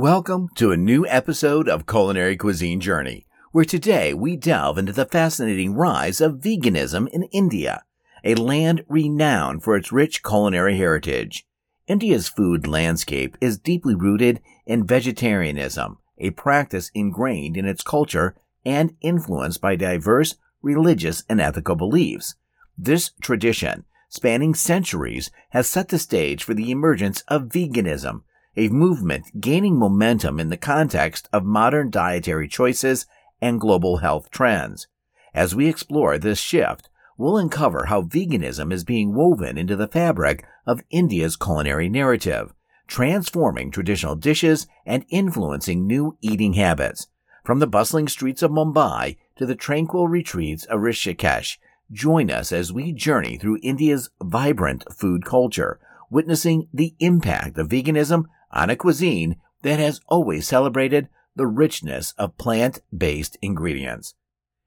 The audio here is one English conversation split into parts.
Welcome to a new episode of Culinary Cuisine Journey, where today we delve into the fascinating rise of veganism in India, a land renowned for its rich culinary heritage. India's food landscape is deeply rooted in vegetarianism, a practice ingrained in its culture and influenced by diverse religious and ethical beliefs. This tradition, spanning centuries, has set the stage for the emergence of veganism, a movement gaining momentum in the context of modern dietary choices and global health trends. As we explore this shift, we'll uncover how veganism is being woven into the fabric of India's culinary narrative, transforming traditional dishes and influencing new eating habits. From the bustling streets of Mumbai to the tranquil retreats of Rishikesh, join us as we journey through India's vibrant food culture, witnessing the impact of veganism on a cuisine that has always celebrated the richness of plant-based ingredients.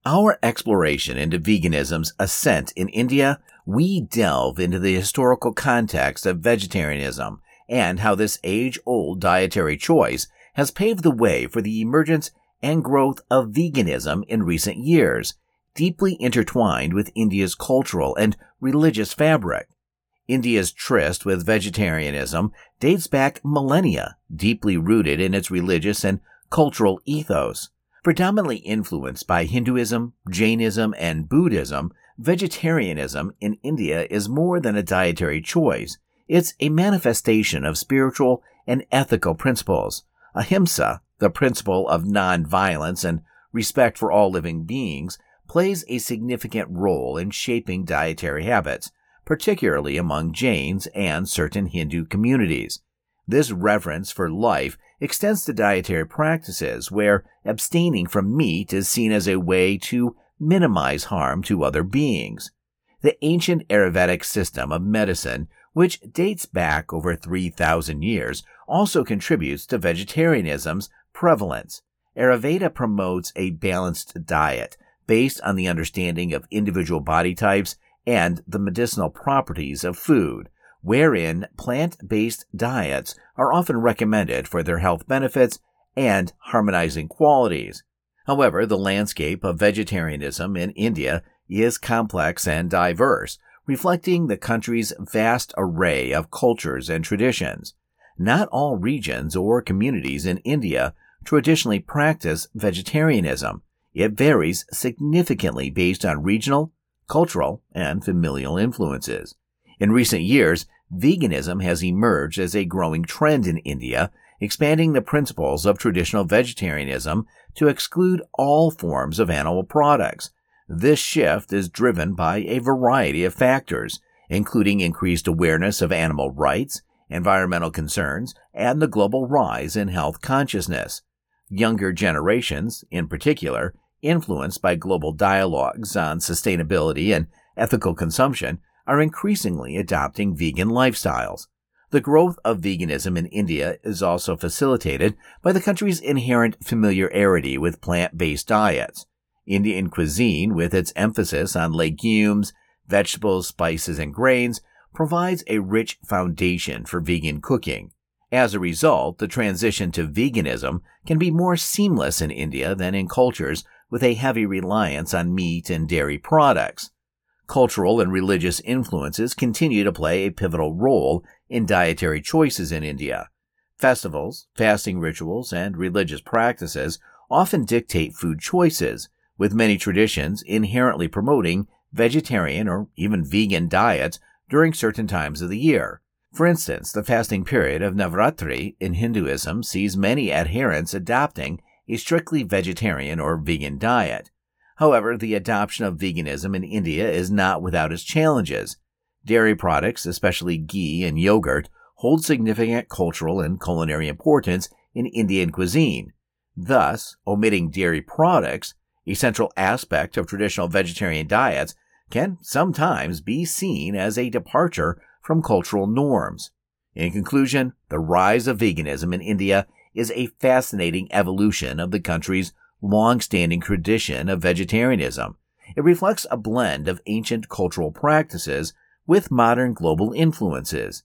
Our exploration into veganism's ascent in India, we delve into the historical context of vegetarianism and how this age-old dietary choice has paved the way for the emergence and growth of veganism in recent years, deeply intertwined with India's cultural and religious fabric. India's tryst with vegetarianism dates back millennia, deeply rooted in its religious and cultural ethos. Predominantly influenced by Hinduism, Jainism, and Buddhism, vegetarianism in India is more than a dietary choice. It's a manifestation of spiritual and ethical principles. Ahimsa, the principle of non-violence and respect for all living beings, plays a significant role in shaping dietary habits, particularly among Jains and certain Hindu communities. This reverence for life extends to dietary practices where abstaining from meat is seen as a way to minimize harm to other beings. The ancient Ayurvedic system of medicine, which dates back over 3,000 years, also contributes to vegetarianism's prevalence. Ayurveda promotes a balanced diet based on the understanding of individual body types and the medicinal properties of food, wherein plant-based diets are often recommended for their health benefits and harmonizing qualities. However, the landscape of vegetarianism in India is complex and diverse, reflecting the country's vast array of cultures and traditions. Not all regions or communities in India traditionally practice vegetarianism. It varies significantly based on regional, cultural, and familial influences. In recent years, veganism has emerged as a growing trend in India, expanding the principles of traditional vegetarianism to exclude all forms of animal products. This shift is driven by a variety of factors, including increased awareness of animal rights, environmental concerns, and the global rise in health consciousness. Younger generations, in particular, influenced by global dialogues on sustainability and ethical consumption, are increasingly adopting vegan lifestyles. The growth of veganism in India is also facilitated by the country's inherent familiarity with plant-based diets. Indian cuisine, with its emphasis on legumes, vegetables, spices, and grains, provides a rich foundation for vegan cooking. As a result, the transition to veganism can be more seamless in India than in cultures with a heavy reliance on meat and dairy products. Cultural and religious influences continue to play a pivotal role in dietary choices in India. Festivals, fasting rituals, and religious practices often dictate food choices, with many traditions inherently promoting vegetarian or even vegan diets during certain times of the year. For instance, the fasting period of Navratri in Hinduism sees many adherents adopting a strictly vegetarian or vegan diet. However, the adoption of veganism in India is not without its challenges. Dairy products, especially ghee and yogurt, hold significant cultural and culinary importance in Indian cuisine. Thus, omitting dairy products, a central aspect of traditional vegetarian diets, can sometimes be seen as a departure from cultural norms. In conclusion, the rise of veganism in India is a fascinating evolution of the country's long-standing tradition of vegetarianism. It reflects a blend of ancient cultural practices with modern global influences.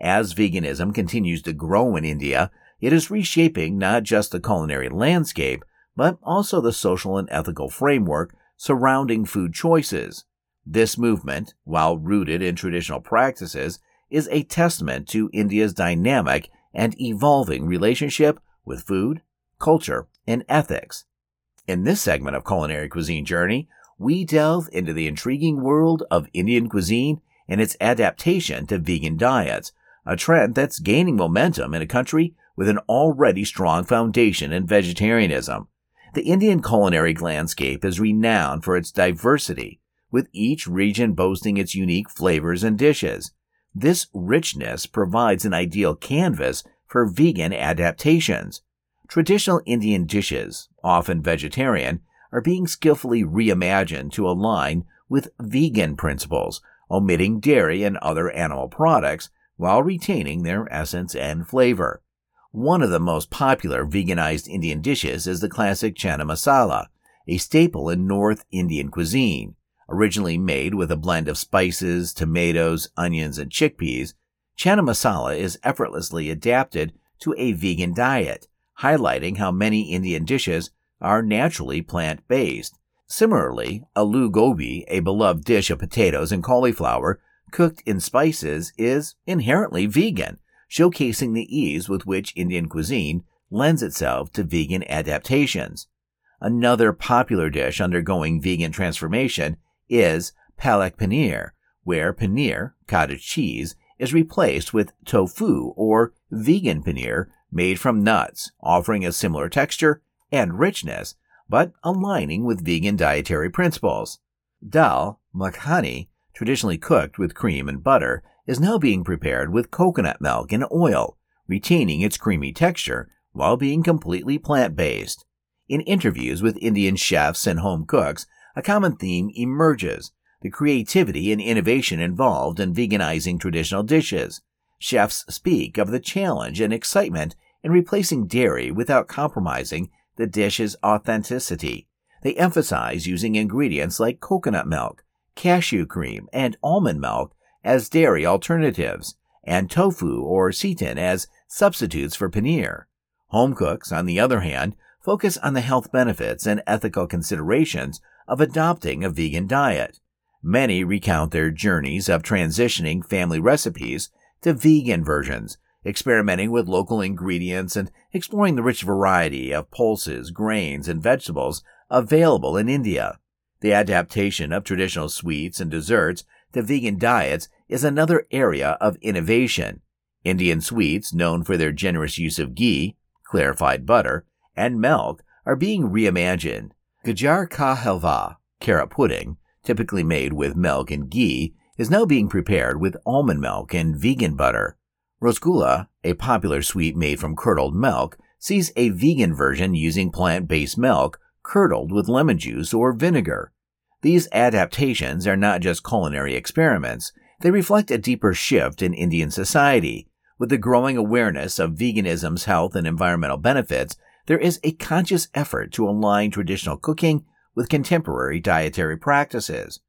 As veganism continues to grow in India, it is reshaping not just the culinary landscape, but also the social and ethical framework surrounding food choices. This movement, while rooted in traditional practices, is a testament to India's dynamic and evolving relationship with food, culture, and ethics. In this segment of Culinary Cuisine Journey, we delve into the intriguing world of Indian cuisine and its adaptation to vegan diets, a trend that's gaining momentum in a country with an already strong foundation in vegetarianism. The Indian culinary landscape is renowned for its diversity, with each region boasting its unique flavors and dishes. This richness provides an ideal canvas for vegan adaptations. Traditional Indian dishes, often vegetarian, are being skillfully reimagined to align with vegan principles, omitting dairy and other animal products while retaining their essence and flavor. One of the most popular veganized Indian dishes is the classic chana masala, a staple in North Indian cuisine. Originally made with a blend of spices, tomatoes, onions, and chickpeas, chana masala is effortlessly adapted to a vegan diet, highlighting how many Indian dishes are naturally plant based. Similarly, aloo gobi, a beloved dish of potatoes and cauliflower cooked in spices, is inherently vegan, showcasing the ease with which Indian cuisine lends itself to vegan adaptations. Another popular dish undergoing vegan transformation is palak paneer, where paneer, cottage cheese, is replaced with tofu or vegan paneer made from nuts, offering a similar texture and richness, but aligning with vegan dietary principles. Dal makhani, traditionally cooked with cream and butter, is now being prepared with coconut milk and oil, retaining its creamy texture while being completely plant based. In interviews with Indian chefs and home cooks, a common theme emerges the creativity and innovation involved in veganizing traditional dishes. Chefs speak of the challenge and excitement in replacing dairy without compromising the dish's authenticity. They emphasize using ingredients like coconut milk, cashew cream, and almond milk as dairy alternatives, and tofu or seitan as substitutes for paneer. Home cooks, on the other hand, focus on the health benefits and ethical considerations of adopting a vegan diet. Many recount their journeys of transitioning family recipes to vegan versions, experimenting with local ingredients and exploring the rich variety of pulses, grains, and vegetables available in India. The adaptation of traditional sweets and desserts to vegan diets is another area of innovation. Indian sweets, known for their generous use of ghee, clarified butter, and milk, are being reimagined. Gajar ka halwa, carrot pudding, typically made with milk and ghee, is now being prepared with almond milk and vegan butter. Rasgulla, a popular sweet made from curdled milk, sees a vegan version using plant-based milk curdled with lemon juice or vinegar. These adaptations are not just culinary experiments, they reflect a deeper shift in Indian society. With the growing awareness of veganism's health and environmental benefits, there is a conscious effort to align traditional cooking with contemporary dietary practices.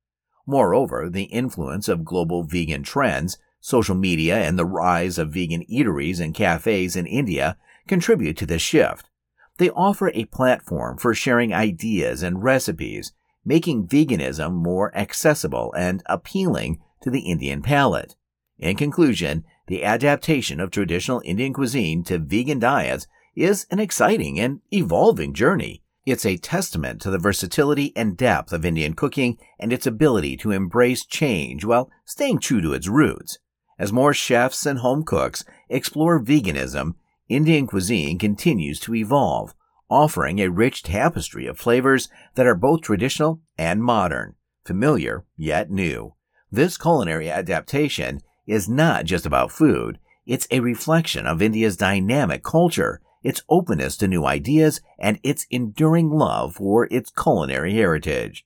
Moreover, the influence of global vegan trends, social media, and the rise of vegan eateries and cafes in India contribute to this shift. They offer a platform for sharing ideas and recipes, making veganism more accessible and appealing to the Indian palate. In conclusion, the adaptation of traditional Indian cuisine to vegan diets is an exciting and evolving journey. It's a testament to the versatility and depth of Indian cooking and its ability to embrace change while staying true to its roots. As more chefs and home cooks explore veganism, Indian cuisine continues to evolve, offering a rich tapestry of flavors that are both traditional and modern, familiar yet new. This culinary adaptation is not just about food, it's a reflection of India's dynamic culture its openness to new ideas, and its enduring love for its culinary heritage.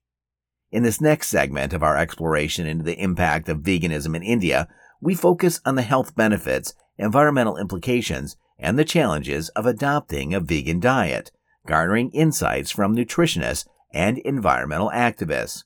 In this next segment of our exploration into the impact of veganism in India, we focus on the health benefits, environmental implications, and the challenges of adopting a vegan diet, garnering insights from nutritionists and environmental activists.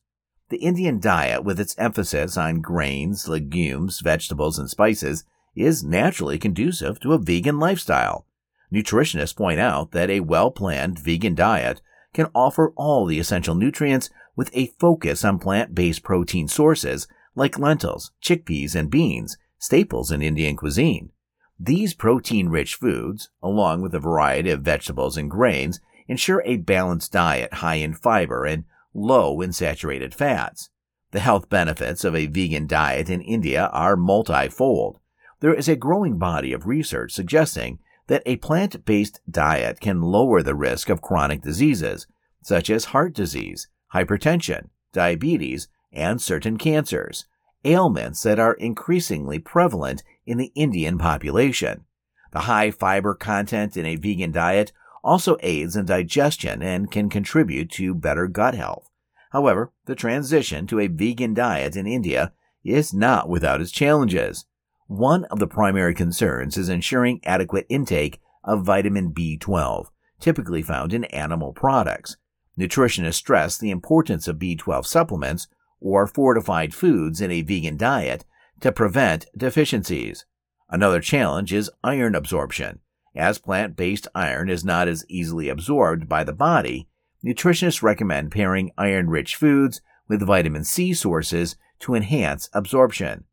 The Indian diet, with its emphasis on grains, legumes, vegetables, and spices, is naturally conducive to a vegan lifestyle. Nutritionists point out that a well planned vegan diet can offer all the essential nutrients with a focus on plant based protein sources like lentils, chickpeas, and beans, staples in Indian cuisine. These protein rich foods, along with a variety of vegetables and grains, ensure a balanced diet high in fiber and low in saturated fats. The health benefits of a vegan diet in India are multifold. There is a growing body of research suggesting that a plant based diet can lower the risk of chronic diseases, such as heart disease, hypertension, diabetes, and certain cancers, ailments that are increasingly prevalent in the Indian population. The high fiber content in a vegan diet also aids in digestion and can contribute to better gut health. However, the transition to a vegan diet in India is not without its challenges. One of the primary concerns is ensuring adequate intake of vitamin B12, typically found in animal products. Nutritionists stress the importance of B12 supplements or fortified foods in a vegan diet to prevent deficiencies. Another challenge is iron absorption. As plant based iron is not as easily absorbed by the body, nutritionists recommend pairing iron rich foods with vitamin C sources to enhance absorption.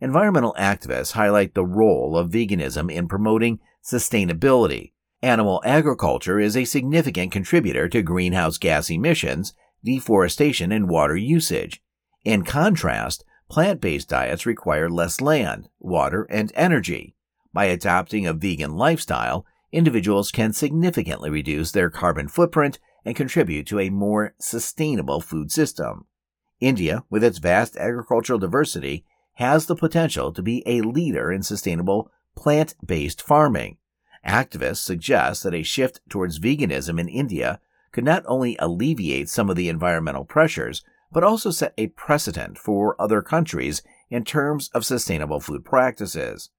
Environmental activists highlight the role of veganism in promoting sustainability. Animal agriculture is a significant contributor to greenhouse gas emissions, deforestation, and water usage. In contrast, plant based diets require less land, water, and energy. By adopting a vegan lifestyle, individuals can significantly reduce their carbon footprint and contribute to a more sustainable food system. India, with its vast agricultural diversity, has the potential to be a leader in sustainable plant based farming. Activists suggest that a shift towards veganism in India could not only alleviate some of the environmental pressures, but also set a precedent for other countries in terms of sustainable food practices.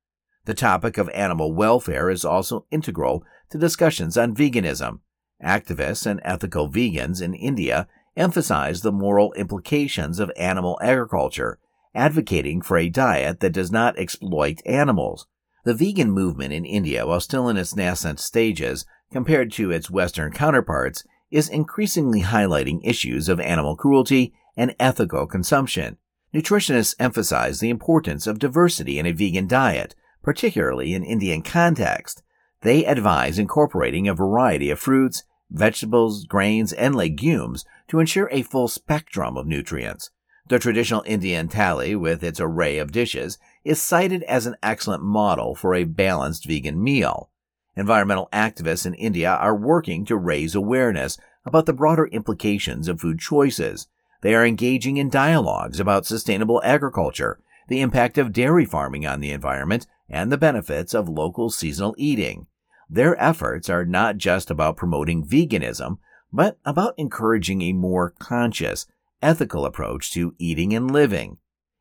The topic of animal welfare is also integral to discussions on veganism. Activists and ethical vegans in India emphasize the moral implications of animal agriculture, advocating for a diet that does not exploit animals. The vegan movement in India, while still in its nascent stages compared to its Western counterparts, is increasingly highlighting issues of animal cruelty and ethical consumption. Nutritionists emphasize the importance of diversity in a vegan diet, particularly in Indian context. They advise incorporating a variety of fruits, vegetables, grains, and legumes to ensure a full spectrum of nutrients. The traditional Indian thali, with its array of dishes, is cited as an excellent model for a balanced vegan meal. Environmental activists in India are working to raise awareness about the broader implications of food choices. They are engaging in dialogues about sustainable agriculture, the impact of dairy farming on the environment, and the benefits of local seasonal eating. Their efforts are not just about promoting veganism, but about encouraging a more conscious, ethical approach to eating and living.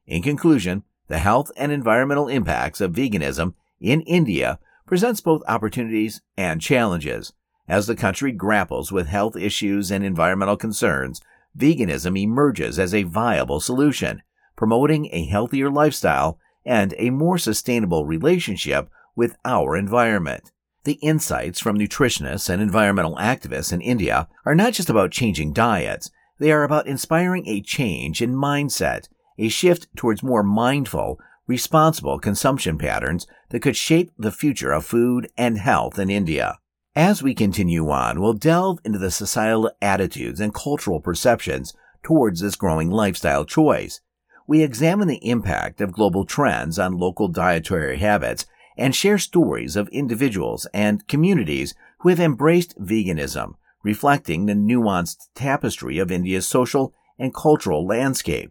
In conclusion, the health and environmental impacts of veganism in India presents both opportunities and challenges. As the country grapples with health issues and environmental concerns, veganism emerges as a viable solution, promoting a healthier lifestyle and a more sustainable relationship with our environment. The insights from nutritionists and environmental activists in India are not just about changing diets, they are about inspiring a change in mindset, a shift towards more mindful, responsible consumption patterns that could shape the future of food and health in India. As we continue on, we'll delve into the societal attitudes and cultural perceptions towards this growing lifestyle choice. We examine the impact of global trends on local dietary habits and share stories of individuals and communities who have embraced veganism, reflecting the nuanced tapestry of India's social and cultural landscape.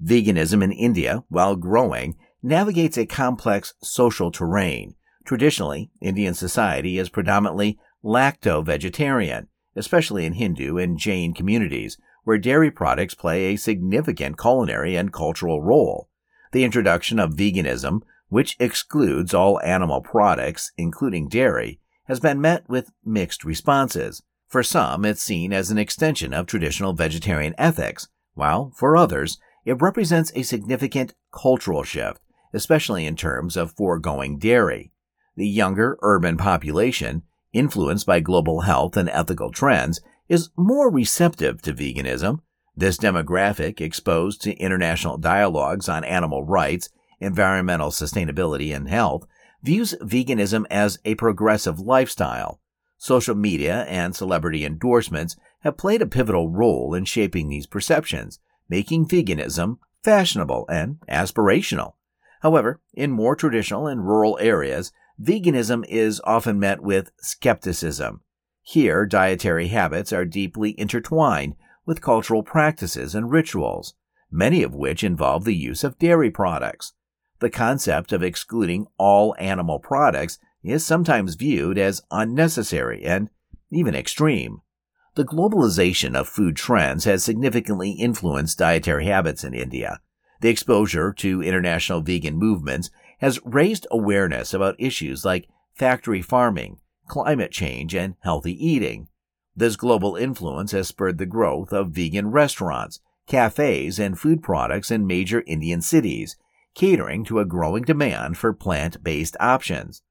Veganism in India, while growing, navigates a complex social terrain. Traditionally, Indian society is predominantly lacto-vegetarian, especially in Hindu and Jain communities, where dairy products play a significant culinary and cultural role. The introduction of veganism, which excludes all animal products, including dairy, has been met with mixed responses. For some, it's seen as an extension of traditional vegetarian ethics, while for others, it represents a significant cultural shift, especially in terms of foregoing dairy. The younger urban population, influenced by global health and ethical trends, is more receptive to veganism. This demographic, exposed to international dialogues on animal rights, environmental sustainability, and health, views veganism as a progressive lifestyle. Social media and celebrity endorsements have played a pivotal role in shaping these perceptions, making veganism fashionable and aspirational. However, in more traditional and rural areas, veganism is often met with skepticism. Here, dietary habits are deeply intertwined with cultural practices and rituals, many of which involve the use of dairy products. The concept of excluding all animal products is sometimes viewed as unnecessary and even extreme. The globalization of food trends has significantly influenced dietary habits in India. The exposure to international vegan movements has raised awareness about issues like factory farming, climate change, and healthy eating. This global influence has spurred the growth of vegan restaurants, cafes, and food products in major Indian cities, catering to a growing demand for plant based options.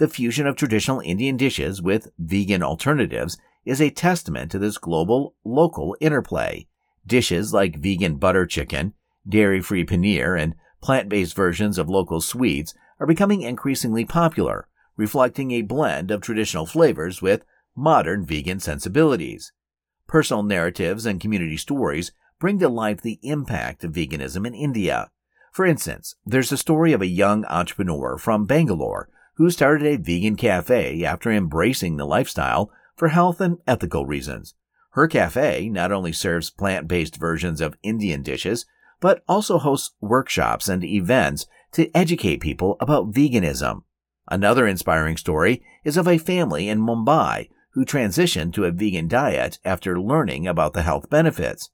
The fusion of traditional Indian dishes with vegan alternatives is a testament to this global local interplay. Dishes like vegan butter chicken, dairy free paneer, and plant based versions of local sweets are becoming increasingly popular, reflecting a blend of traditional flavors with modern vegan sensibilities. Personal narratives and community stories bring to life the impact of veganism in India. For instance, there's the story of a young entrepreneur from Bangalore who started a vegan cafe after embracing the lifestyle for health and ethical reasons. Her cafe not only serves plant based versions of Indian dishes, but also hosts workshops and events to educate people about veganism. Another inspiring story is of a family in Mumbai who transitioned to a vegan diet after learning about the health benefits.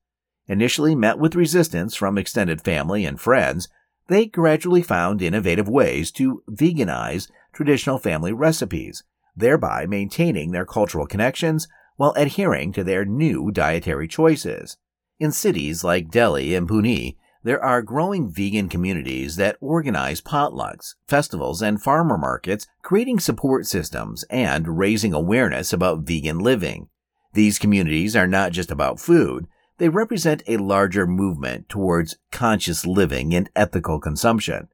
Initially met with resistance from extended family and friends, they gradually found innovative ways to veganize traditional family recipes, thereby maintaining their cultural connections while adhering to their new dietary choices. In cities like Delhi and Pune, there are growing vegan communities that organize potlucks, festivals, and farmer markets, creating support systems and raising awareness about vegan living. These communities are not just about food, they represent a larger movement towards conscious living and ethical consumption.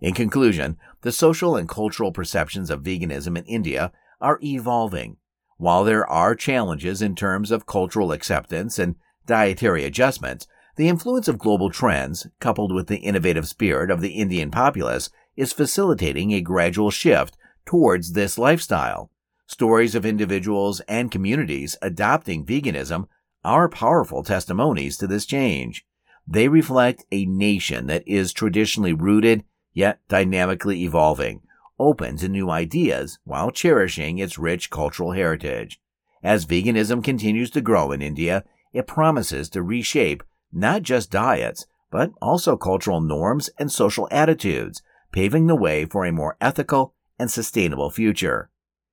In conclusion, the social and cultural perceptions of veganism in India are evolving. While there are challenges in terms of cultural acceptance and dietary adjustments, the influence of global trends, coupled with the innovative spirit of the Indian populace, is facilitating a gradual shift towards this lifestyle. Stories of individuals and communities adopting veganism are powerful testimonies to this change. They reflect a nation that is traditionally rooted yet dynamically evolving, open to new ideas while cherishing its rich cultural heritage. As veganism continues to grow in India, it promises to reshape not just diets, but also cultural norms and social attitudes, paving the way for a more ethical and sustainable future.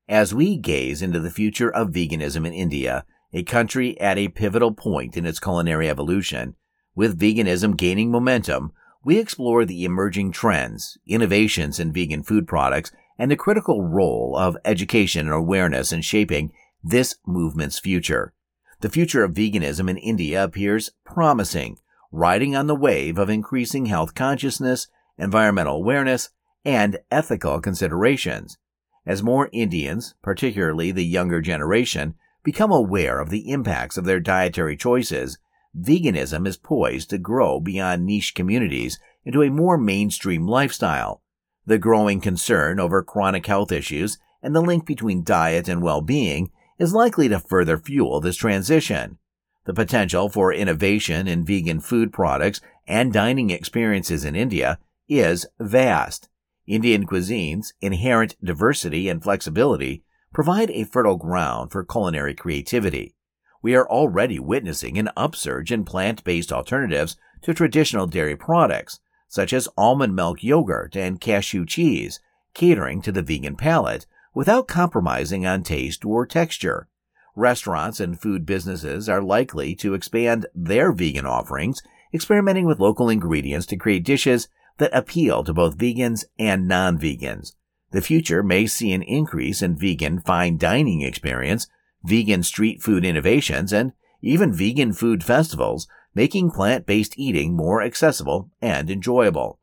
As we gaze into the future of veganism in India, a country at a pivotal point in its culinary evolution, with veganism gaining momentum, we explore the emerging trends, innovations in vegan food products, and the critical role of education and awareness in shaping this movement's future. The future of veganism in India appears promising, riding on the wave of increasing health consciousness, environmental awareness, and ethical considerations. As more Indians, particularly the younger generation, become aware of the impacts of their dietary choices, veganism is poised to grow beyond niche communities into a more mainstream lifestyle. The growing concern over chronic health issues and the link between diet and well-being is likely to further fuel this transition. The potential for innovation in vegan food products and dining experiences in India is vast. Indian cuisine's inherent diversity and flexibility provide a fertile ground for culinary creativity. We are already witnessing an upsurge in plant based alternatives to traditional dairy products, such as almond milk yogurt and cashew cheese, catering to the vegan palate without compromising on taste or texture. Restaurants and food businesses are likely to expand their vegan offerings, experimenting with local ingredients to create dishes that appeal to both vegans and non vegans. The future may see an increase in vegan fine dining experience, vegan street food innovations, and even vegan food festivals, making plant-based eating more accessible and enjoyable.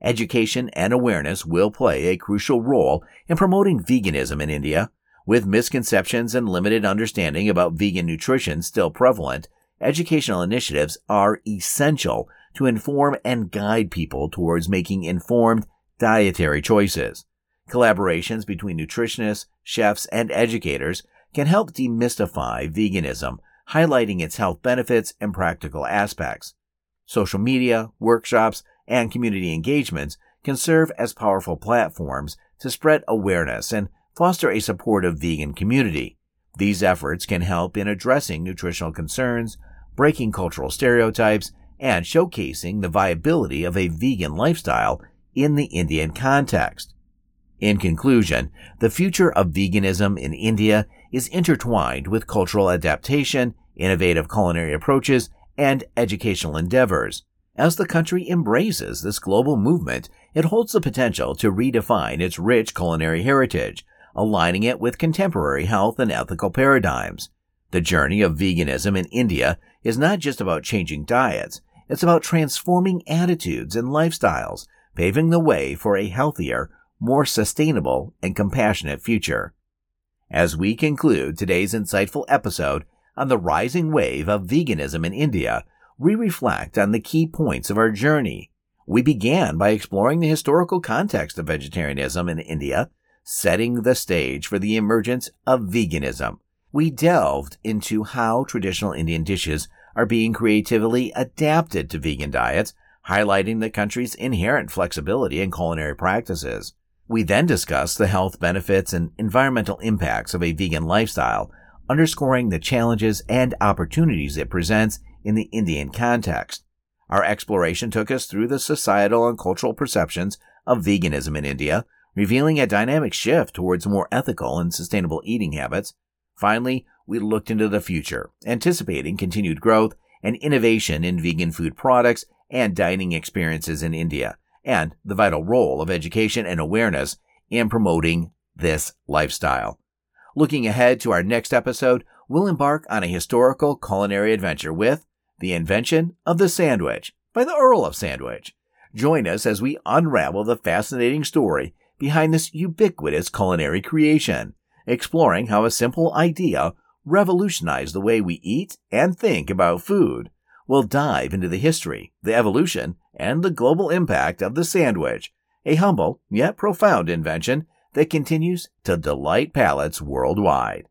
Education and awareness will play a crucial role in promoting veganism in India. With misconceptions and limited understanding about vegan nutrition still prevalent, educational initiatives are essential to inform and guide people towards making informed dietary choices. Collaborations between nutritionists, chefs, and educators can help demystify veganism, highlighting its health benefits and practical aspects. Social media, workshops, and community engagements can serve as powerful platforms to spread awareness and foster a supportive vegan community. These efforts can help in addressing nutritional concerns, breaking cultural stereotypes, and showcasing the viability of a vegan lifestyle in the Indian context. In conclusion, the future of veganism in India is intertwined with cultural adaptation, innovative culinary approaches, and educational endeavors. As the country embraces this global movement, it holds the potential to redefine its rich culinary heritage, aligning it with contemporary health and ethical paradigms. The journey of veganism in India is not just about changing diets, it's about transforming attitudes and lifestyles, paving the way for a healthier, more sustainable, and compassionate future. As we conclude today's insightful episode on the rising wave of veganism in India, we reflect on the key points of our journey. We began by exploring the historical context of vegetarianism in India, setting the stage for the emergence of veganism. We delved into how traditional Indian dishes are being creatively adapted to vegan diets, highlighting the country's inherent flexibility in culinary practices. We then discuss the health benefits and environmental impacts of a vegan lifestyle, underscoring the challenges and opportunities it presents in the Indian context. Our exploration took us through the societal and cultural perceptions of veganism in India, revealing a dynamic shift towards more ethical and sustainable eating habits. Finally, we looked into the future, anticipating continued growth and innovation in vegan food products and dining experiences in India and the vital role of education and awareness in promoting this lifestyle. Looking ahead to our next episode, we'll embark on a historical culinary adventure with The Invention of the Sandwich by the Earl of Sandwich. Join us as we unravel the fascinating story behind this ubiquitous culinary creation, exploring how a simple idea revolutionized the way we eat and think about food. We'll dive into the history, the evolution, and the global impact of the sandwich, a humble yet profound invention that continues to delight palates worldwide.